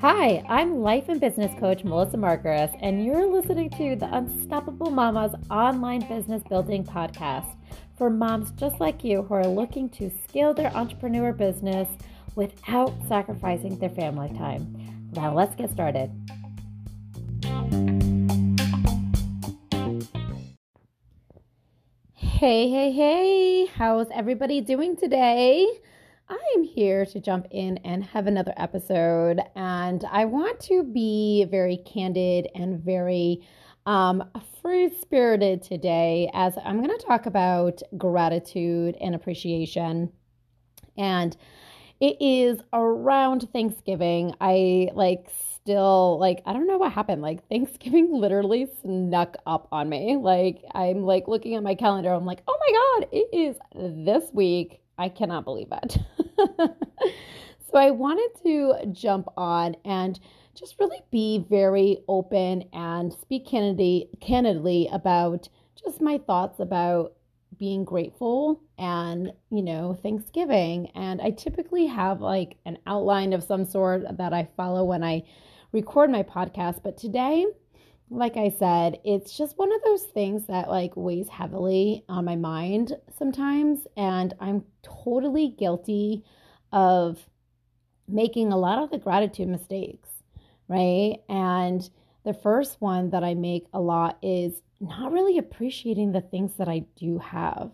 Hi, I'm life and business coach Melissa Margaris, and you're listening to the Unstoppable Mamas online business building podcast for moms just like you who are looking to scale their entrepreneur business without sacrificing their family time. Now, let's get started. Hey, hey, hey, how's everybody doing today? I'm here to jump in and have another episode, and I want to be very candid and very um, free spirited today as I'm going to talk about gratitude and appreciation. And it is around Thanksgiving. I like still like I don't know what happened. Like Thanksgiving literally snuck up on me. Like I'm like looking at my calendar. I'm like, "Oh my god, it is this week." I cannot believe it. so I wanted to jump on and just really be very open and speak candidly, candidly about just my thoughts about being grateful and you know thanksgiving and i typically have like an outline of some sort that i follow when i record my podcast but today like i said it's just one of those things that like weighs heavily on my mind sometimes and i'm totally guilty of making a lot of the gratitude mistakes right? And the first one that I make a lot is not really appreciating the things that I do have.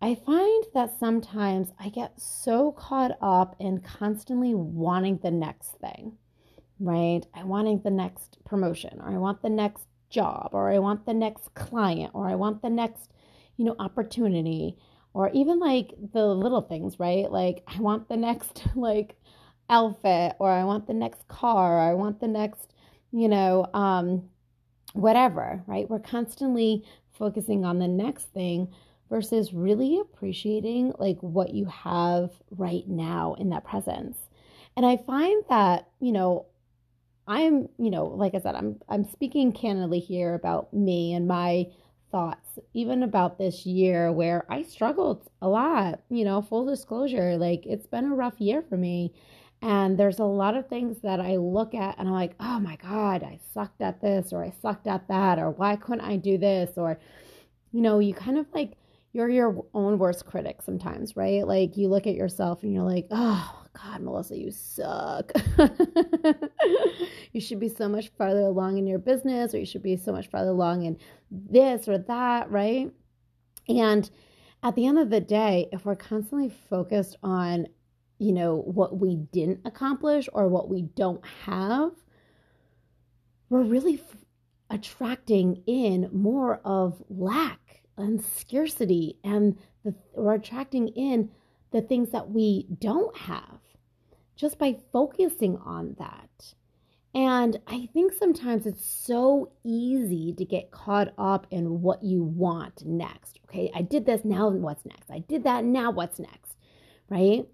I find that sometimes I get so caught up in constantly wanting the next thing, right? I wanting the next promotion or I want the next job or I want the next client or I want the next, you know, opportunity or even like the little things, right? Like I want the next like outfit or I want the next car or I want the next, you know, um, whatever, right? We're constantly focusing on the next thing versus really appreciating like what you have right now in that presence. And I find that, you know, I'm, you know, like I said, I'm I'm speaking candidly here about me and my thoughts, even about this year where I struggled a lot, you know, full disclosure, like it's been a rough year for me. And there's a lot of things that I look at and I'm like, oh my God, I sucked at this, or I sucked at that, or why couldn't I do this? Or, you know, you kind of like, you're your own worst critic sometimes, right? Like you look at yourself and you're like, oh God, Melissa, you suck. you should be so much farther along in your business, or you should be so much farther along in this or that, right? And at the end of the day, if we're constantly focused on you know, what we didn't accomplish or what we don't have, we're really f- attracting in more of lack and scarcity, and the, we're attracting in the things that we don't have just by focusing on that. And I think sometimes it's so easy to get caught up in what you want next. Okay, I did this, now what's next? I did that, now what's next? Right?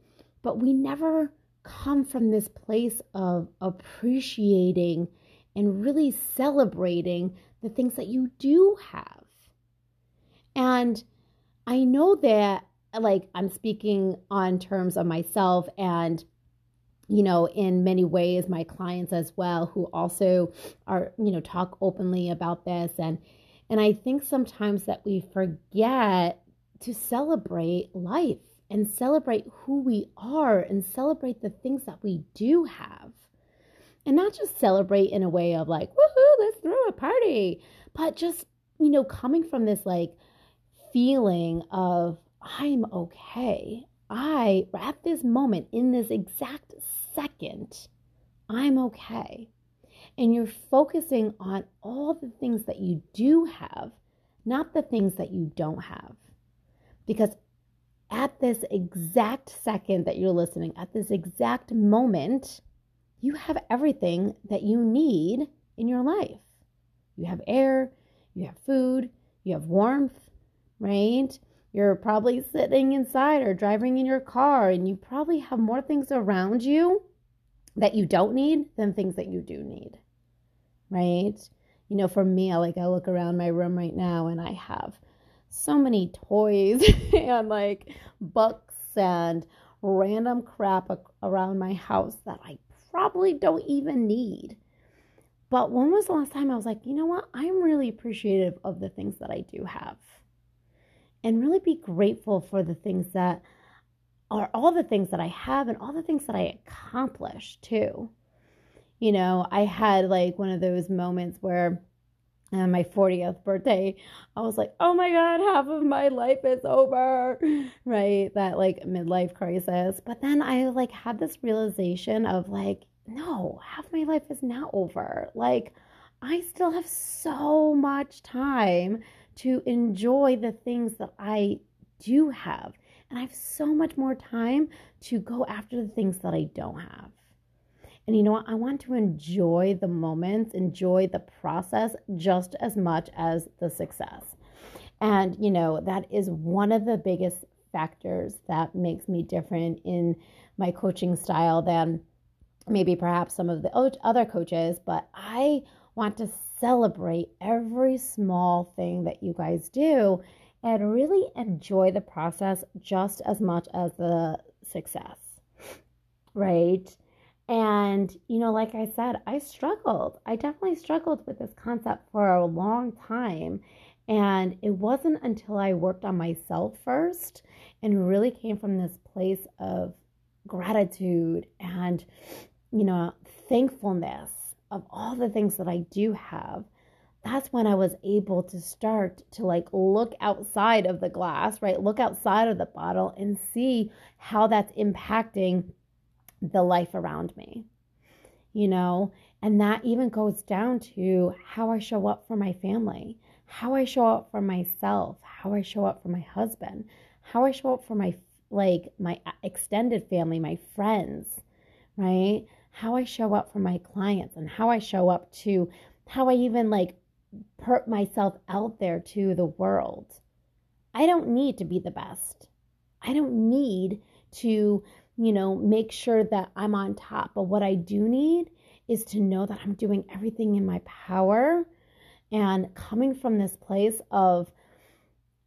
but we never come from this place of appreciating and really celebrating the things that you do have. And I know that, like, I'm speaking on terms of myself and you know in many ways my clients as well who also are you know talk openly about this and and i think sometimes that we forget to celebrate life and celebrate who we are and celebrate the things that we do have. And not just celebrate in a way of like, woohoo, let's throw a party, but just, you know, coming from this like feeling of, I'm okay. I, at this moment, in this exact second, I'm okay. And you're focusing on all the things that you do have, not the things that you don't have. Because at this exact second that you're listening, at this exact moment, you have everything that you need in your life. You have air, you have food, you have warmth, right? You're probably sitting inside or driving in your car, and you probably have more things around you that you don't need than things that you do need, right? You know, for me, I like I look around my room right now and I have so many toys and like books and random crap around my house that I probably don't even need. But when was the last time I was like, you know what? I'm really appreciative of the things that I do have. And really be grateful for the things that are all the things that I have and all the things that I accomplish too. You know, I had like one of those moments where on my 40th birthday, I was like, oh my God, half of my life is over, right? That like midlife crisis. But then I like had this realization of like, no, half my life is not over. Like, I still have so much time to enjoy the things that I do have. And I have so much more time to go after the things that I don't have. And you know what? I want to enjoy the moments, enjoy the process just as much as the success. And, you know, that is one of the biggest factors that makes me different in my coaching style than maybe perhaps some of the other coaches. But I want to celebrate every small thing that you guys do and really enjoy the process just as much as the success. Right? And, you know, like I said, I struggled. I definitely struggled with this concept for a long time. And it wasn't until I worked on myself first and really came from this place of gratitude and, you know, thankfulness of all the things that I do have. That's when I was able to start to like look outside of the glass, right? Look outside of the bottle and see how that's impacting the life around me, you know? And that even goes down to how I show up for my family, how I show up for myself, how I show up for my husband, how I show up for my like my uh, extended family, my friends, right? How I show up for my clients and how I show up to how I even like put myself out there to the world. I don't need to be the best. I don't need to you know, make sure that I'm on top. But what I do need is to know that I'm doing everything in my power and coming from this place of,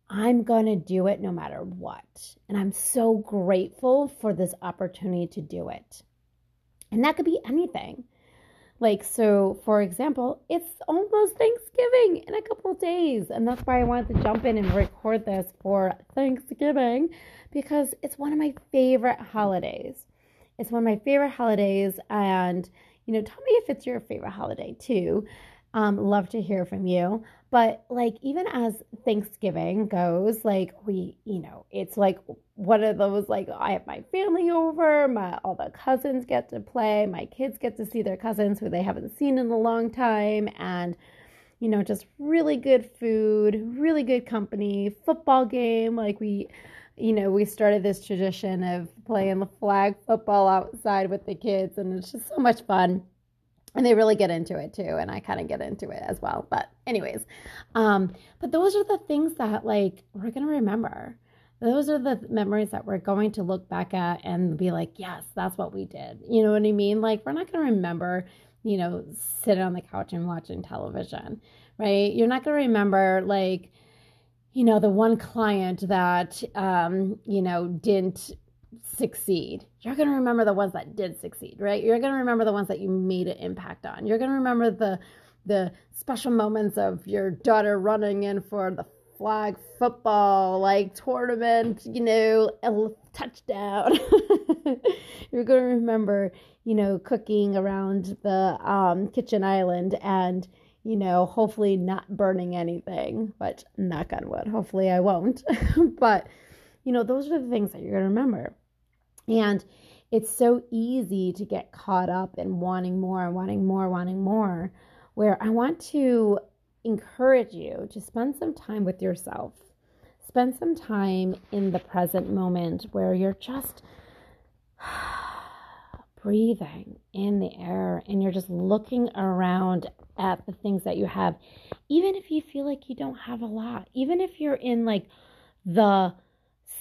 I'm going to do it no matter what. And I'm so grateful for this opportunity to do it. And that could be anything. Like, so for example, it's almost Thanksgiving in a couple days. And that's why I wanted to jump in and record this for Thanksgiving because it's one of my favorite holidays. It's one of my favorite holidays. And, you know, tell me if it's your favorite holiday too. Um, love to hear from you. But like even as Thanksgiving goes, like we, you know, it's like one of those like I have my family over, my all the cousins get to play, my kids get to see their cousins who they haven't seen in a long time, and you know, just really good food, really good company, football game. Like we, you know, we started this tradition of playing the flag football outside with the kids, and it's just so much fun and they really get into it too and i kind of get into it as well. But anyways um but those are the things that like we're gonna remember. Those are the memories that we're going to look back at and be like yes that's what we did. You know what i mean? Like we're not gonna remember you know sitting on the couch and watching television right? You're not gonna remember like you know the one client that um you know didn't succeed. You're going to remember the ones that did succeed, right? You're going to remember the ones that you made an impact on. You're going to remember the the special moments of your daughter running in for the flag football like tournament, you know, a touchdown. You're going to remember, you know, cooking around the um, kitchen island and you know, hopefully not burning anything, but knock on wood, hopefully I won't. but, you know, those are the things that you're going to remember. And it's so easy to get caught up in wanting more, and wanting more, wanting more, where I want to encourage you to spend some time with yourself. Spend some time in the present moment where you're just breathing in the air and you're just looking around at the things that you have. Even if you feel like you don't have a lot, even if you're in like the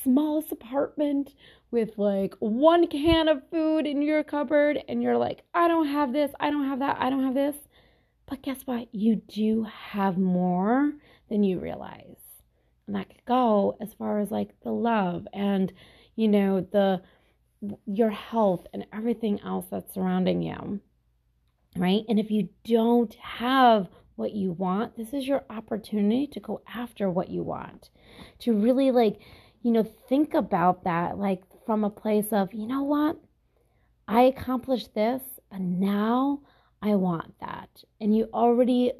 smallest apartment with like one can of food in your cupboard and you're like, I don't have this, I don't have that, I don't have this. But guess what? You do have more than you realize. and that could go as far as like the love and, you know, the your health and everything else that's surrounding you. Right? And if you don't have what you want, this is your opportunity to go after what you want. To really like, you know, think about that like from a place of, you know what? I accomplished this, and now I want that. And you already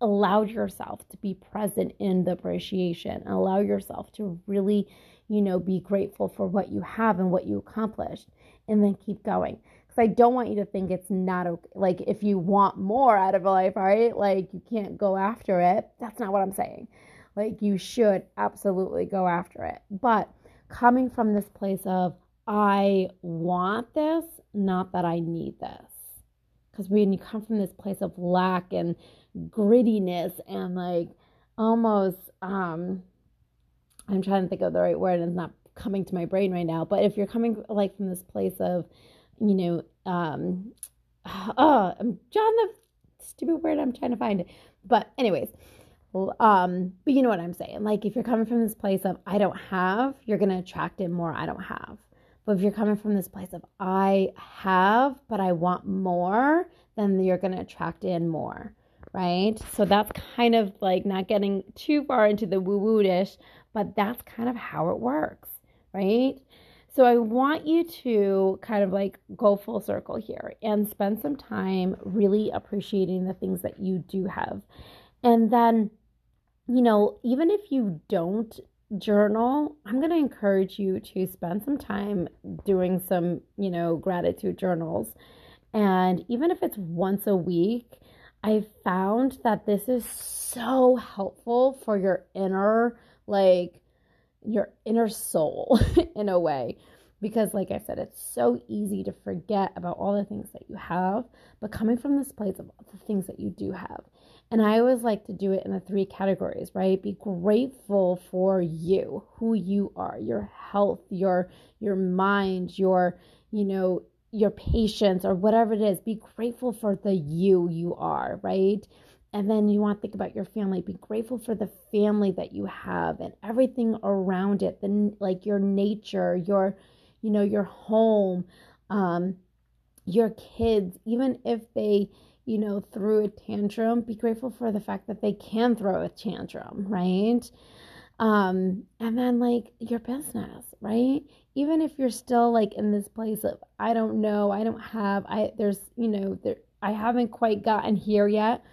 allowed yourself to be present in the appreciation allow yourself to really, you know, be grateful for what you have and what you accomplished and then keep going. Because I don't want you to think it's not okay. Like, if you want more out of life, right? Like, you can't go after it. That's not what I'm saying. Like, you should absolutely go after it. But coming from this place of, I want this, not that I need this. Because when you come from this place of lack and grittiness and like almost, um, I'm trying to think of the right word and it's not coming to my brain right now. But if you're coming like from this place of, you know, um, oh, I'm John the stupid word I'm trying to find it. But anyways, um, but you know what I'm saying. Like if you're coming from this place of I don't have, you're gonna attract in more I don't have. But if you're coming from this place of I have, but I want more, then you're gonna attract in more, right? So that's kind of like not getting too far into the woo-woo dish, but that's kind of how it works, right? So I want you to kind of like go full circle here and spend some time really appreciating the things that you do have. And then, you know, even if you don't journal, I'm going to encourage you to spend some time doing some, you know, gratitude journals. And even if it's once a week, I found that this is so helpful for your inner, like, your inner soul in a way. Because, like I said, it's so easy to forget about all the things that you have, but coming from this place of all the things that you do have. And I always like to do it in the three categories, right? Be grateful for you, who you are, your health, your your mind, your, you know, your patience or whatever it is. Be grateful for the you you are, right? And then you want to think about your family. Be grateful for the family that you have and everything around it, the like your nature, your you know, your home, um, your kids, even if they you know, threw a tantrum, be grateful for the fact that they can throw a tantrum, right? Um, and then like your business, right? Even if you're still like in this place of I don't know, I don't have, I there's you know, there I haven't quite gotten here yet.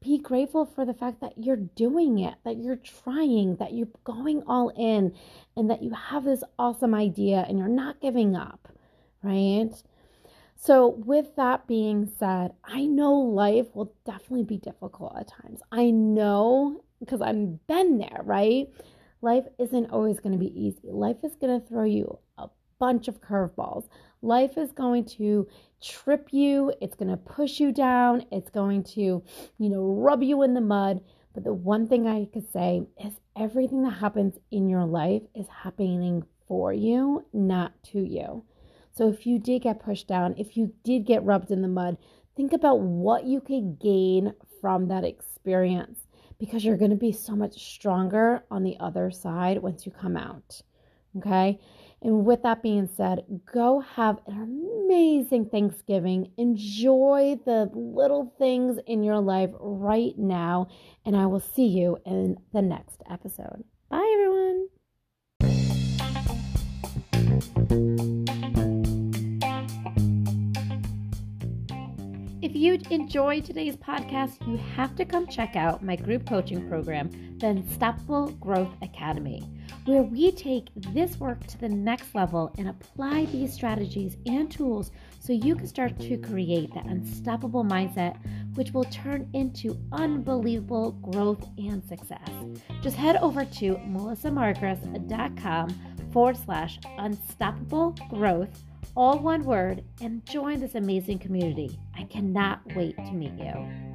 Be grateful for the fact that you're doing it, that you're trying, that you're going all in, and that you have this awesome idea and you're not giving up, right? So, with that being said, I know life will definitely be difficult at times. I know because I've been there, right? Life isn't always going to be easy. Life is going to throw you a bunch of curveballs. Life is going to trip you, it's going to push you down, it's going to, you know, rub you in the mud. But the one thing I could say is everything that happens in your life is happening for you, not to you. So if you did get pushed down, if you did get rubbed in the mud, think about what you could gain from that experience because you're going to be so much stronger on the other side once you come out. Okay? And with that being said, go have an amazing Thanksgiving. Enjoy the little things in your life right now. And I will see you in the next episode. Bye, everyone. If you enjoyed today's podcast, you have to come check out my group coaching program, the Unstoppable Growth Academy, where we take this work to the next level and apply these strategies and tools so you can start to create that unstoppable mindset, which will turn into unbelievable growth and success. Just head over to melissamargres.com forward slash unstoppable growth all one word, and join this amazing community. I cannot wait to meet you.